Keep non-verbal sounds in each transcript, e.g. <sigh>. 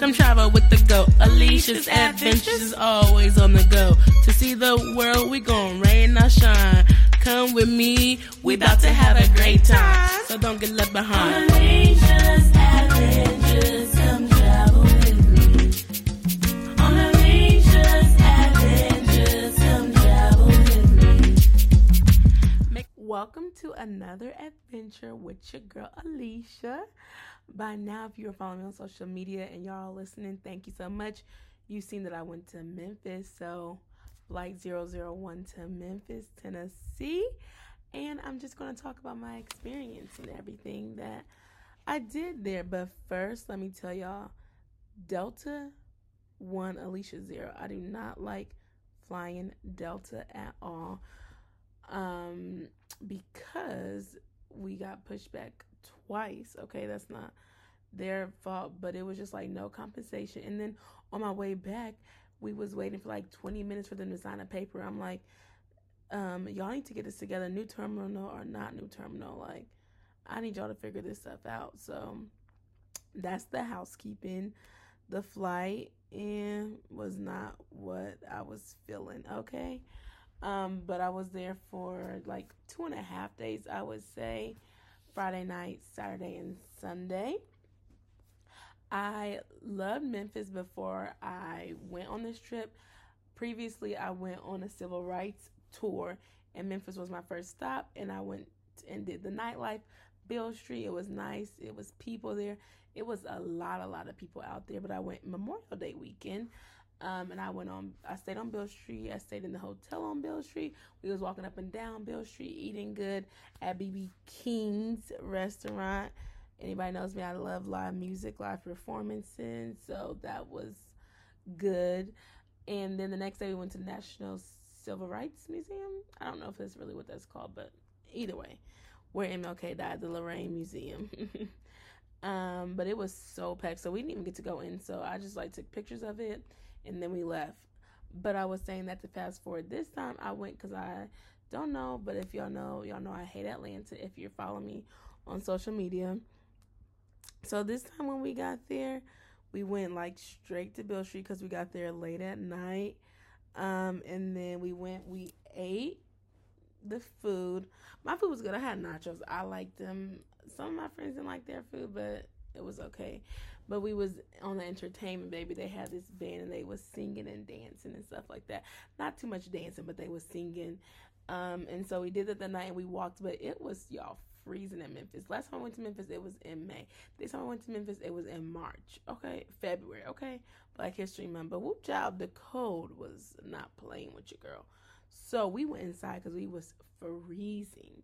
Come travel with the go. Alieshia's adventures is always on the go. To see the world, we gon' rain or shine. Come with me, we about to have a great time. So don't get left behind. Alieshia's adventures, come travel with me. On Alieshia's adventures, come travel with me. Welcome to another adventure with your girl Alieshia. By now, if you're following me on social media and y'all listening, thank you so much. You've seen that I went to Memphis, so flight 001 to Memphis, Tennessee. And I'm just going to talk about my experience and everything that I did there. But first, let me tell y'all Delta 1, Alieshia 0. I do not like flying Delta at all um, because we got pushed back twice. Okay, that's not their fault, but it was just like no compensation. And then on my way back, we was waiting for like 20 minutes for them to sign a paper. I'm like, um, y'all need to get this together, new terminal or not new terminal. Like, I need y'all to figure this stuff out. So that's the housekeeping. The flight and was not what I was feeling. Okay. Um, but I was there for like two and a half days, I would say. Friday night, Saturday, and Sunday. I loved Memphis before I went on this trip. Previously, I went on a civil rights tour, and Memphis was my first stop. And I went and did the nightlife, Beale Street. It was nice. It was people there. It was a lot, a lot of people out there. But I went Memorial Day weekend. Um, and I went on. I stayed on Beale Street. I stayed in the hotel on Beale Street. We was walking up and down Beale Street, eating good at BB King's restaurant. Anybody knows me? I love live music, live performances. So that was good. And then the next day we went to National Civil Rights Museum. I don't know if that's really what that's called, but either way, where MLK died, the Lorraine Museum. <laughs> um, but it was so packed, so we didn't even get to go in. So I just like took pictures of it and then we left. But I was saying that to fast forward this time, I went because I don't know, but if y'all know, y'all know I hate Atlanta. If you're following me on social media, so this time when we got there, we went like straight to Beale Street because we got there late at night. Um, and then we went, we ate the food. My food was good. I had nachos. I liked them. Some of my friends didn't like their food, but it was okay. But we was on the entertainment, baby. They had this band and they was singing and dancing and stuff like that. Not too much dancing, but they was singing. Um, and so we did that the night and we walked, but it was y'all freezing in Memphis. Last time I went to Memphis, it was in May. This time I went to Memphis, it was in March. Okay, February. Okay, Black History Month. But whoop job, the cold was not playing with your girl. So we went inside because we was freezing.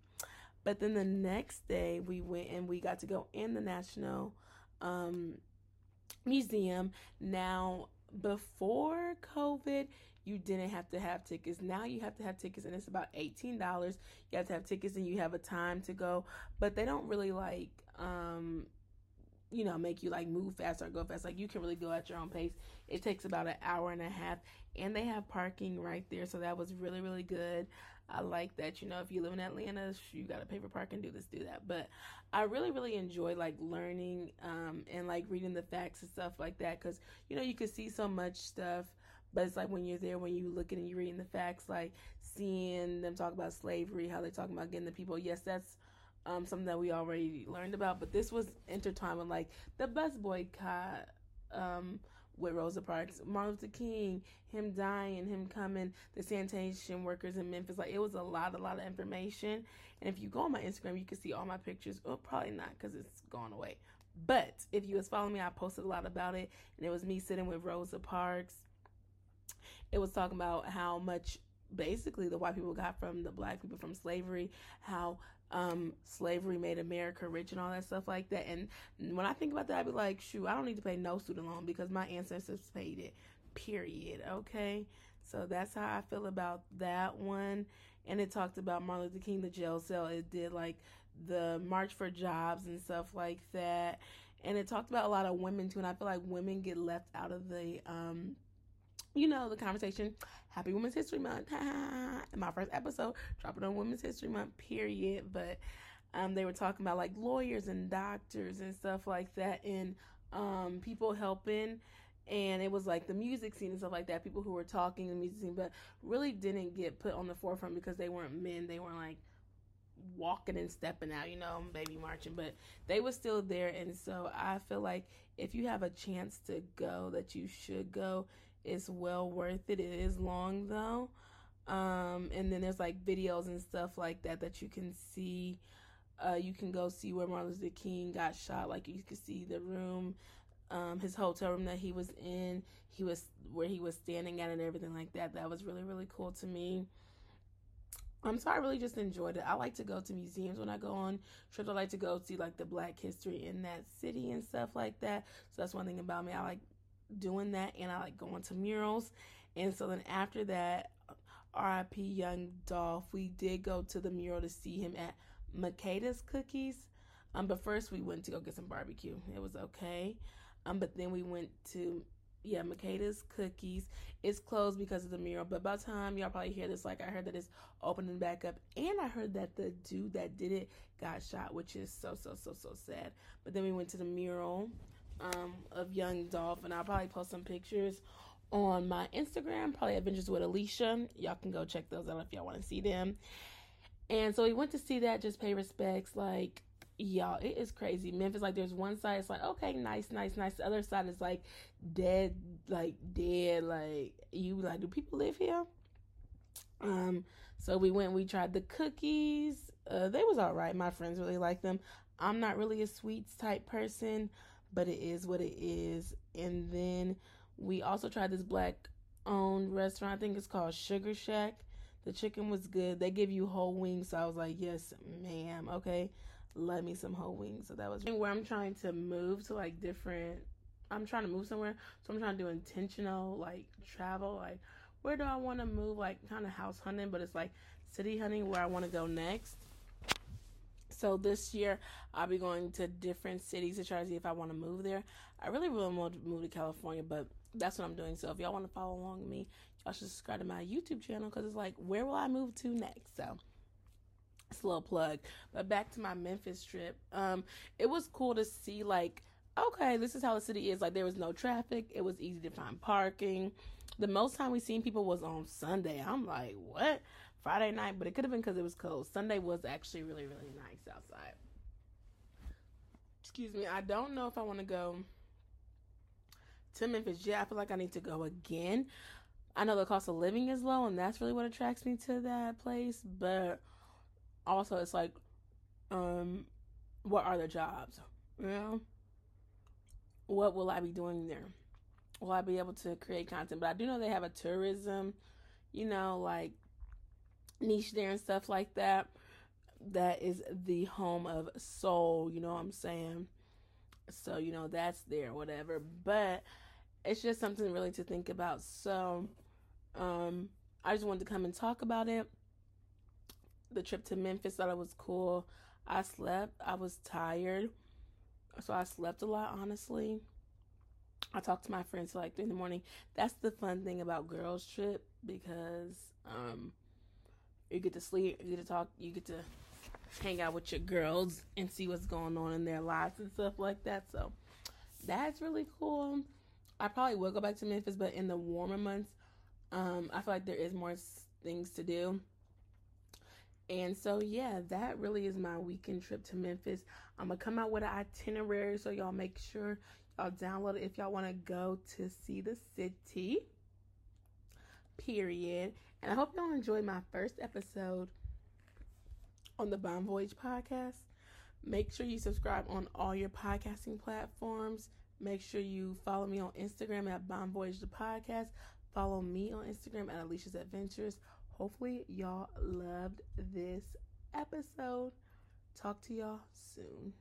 But then the next day we went and we got to go in the National um, Museum. Now before COVID, you didn't have to have tickets. Now you have to have tickets, and it's about eighteen dollars. You have to have tickets, and you have a time to go. But they don't really like, um, you know, make you like move fast or go fast. Like you can really go at your own pace. It takes about an hour and a half, and they have parking right there, so that was really really good. I like that. You know, if you live in Atlanta, you got to pay for parking, do this, do that. But I really, really enjoy like learning um, and like reading the facts and stuff like that because, you know, you could see so much stuff. But it's like when you're there, when you looking and you're reading the facts, like seeing them talk about slavery, how they talking about getting the people. Yes, that's um, something that we already learned about. But this was intertwined with like the bus boycott. Um, with Rosa Parks, Martin Luther King, him dying, him coming, the sanitation workers in Memphis. Like it was a lot, a lot of information. And if you go on my Instagram, you can see all my pictures. Oh, probably not because it's gone away. But if you was following me, I posted a lot about it, and it was me sitting with Rosa Parks. It was talking about how much basically the white people got from the black people from slavery, how um, slavery made America rich and all that stuff like that. And when I think about that, I'd be like, shoot, I don't need to pay no student loan because my ancestors paid it. Period. Okay. So that's how I feel about that one. And it talked about Martin Luther King, the jail cell. It did like the March for Jobs and stuff like that. And it talked about a lot of women too. And I feel like women get left out of the um, you know, the conversation. Happy Women's History Month. <laughs> My first episode, dropping on Women's History Month, period. But um, they were talking about like lawyers and doctors and stuff like that. And um, people helping, and it was like the music scene and stuff like that. People who were talking the music scene, but really didn't get put on the forefront because they weren't men. They weren't like walking and stepping out, you know, baby marching, but they were still there. And so I feel like if you have a chance to go, that you should go. It's well worth it. It is long though. Um, and then there's like videos and stuff like that that you can see. Uh, you can go see where Martin Luther King got shot. Like you can see the room, um, his hotel room that he was in. He was where he was standing at and everything like that. That was really really cool to me. Um, so I really just enjoyed it. I like to go to museums when I go on trips. I like to go see like the Black history in that city and stuff like that. So that's one thing about me. I like doing that, and I like going to murals. And so then after that, R.I.P. Young Dolph. We did go to the mural to see him at Makeda's Cookies. Um, but first we went to go get some barbecue. It was okay. Um, but then we went to yeah, Makeda's Cookies. It's closed because of the mural, but by the time y'all probably hear this, like I heard that it's opening back up, and I heard that the dude that did it got shot, which is so so so so sad. But then we went to the mural um, of Young Dolph, and I'll probably post some pictures on my Instagram, probably Adventures with Alieshia. Y'all can go check those out if y'all want to see them. And so we went to see that, just pay respects, like y'all it is crazy. Memphis like there's one side it's like okay nice nice nice. The other side is like dead like dead like you like do people live here? Um so we went we tried the cookies. Uh they was all right. My friends really like them. I'm not really a sweets type person but it is what it is and then we also tried this black owned restaurant i think it's called sugar shack the chicken was good they give you whole wings so i was like yes ma'am okay let me some whole wings. So that was where I'm trying to move to like different. I'm trying to move somewhere, so I'm trying to do intentional like travel. Like, where do I want to move? Like, kind of house hunting, but it's like city hunting where I want to go next. So this year I'll be going to different cities to try to see if I want to move there. I really really want to move to California, but that's what I'm doing. So if y'all want to follow along with me, y'all should subscribe to my YouTube channel because it's like where will I move to next? So it's a little plug. But back to my Memphis trip. Um, it was cool to see like, okay, this is how the city is. Like there was no traffic. It was easy to find parking. The most time we seen people was on Sunday. I'm like, what? Friday night, but it could have been because it was cold. Sunday was actually really, really nice outside. Excuse me. I don't know if I want to go to Memphis. Yeah, I feel like I need to go again. I know the cost of living is low, and that's really what attracts me to that place. But also it's like um what are the jobs you know what will i be doing there will i be able to create content but i do know they have a tourism you know like niche there and stuff like that that is the home of soul you know what i'm saying so you know that's there whatever but it's just something really to think about so um i just wanted to come and talk about it the trip to Memphis. Thought it was cool. I slept. I was tired, so I slept a lot. Honestly, I talked to my friends like three in the morning. That's the fun thing about girls trip because um, you get to sleep, you get to talk, you get to hang out with your girls and see what's going on in their lives and stuff like that. So that's really cool. I probably will go back to Memphis, but in the warmer months, um, I feel like there is more things to do. And so, yeah, that really is my weekend trip to Memphis. I'm to come out with an itinerary, so y'all make sure y'all download it if y'all want to go to see the city. Period. And I hope y'all enjoyed my first episode on the Bon Voyage podcast. Make sure you subscribe on all your podcasting platforms. Make sure you follow me on Instagram at Bon Voyage the podcast. Follow me on Instagram at Alieshia's Adventures. Hopefully, y'all loved this episode. Talk to y'all soon.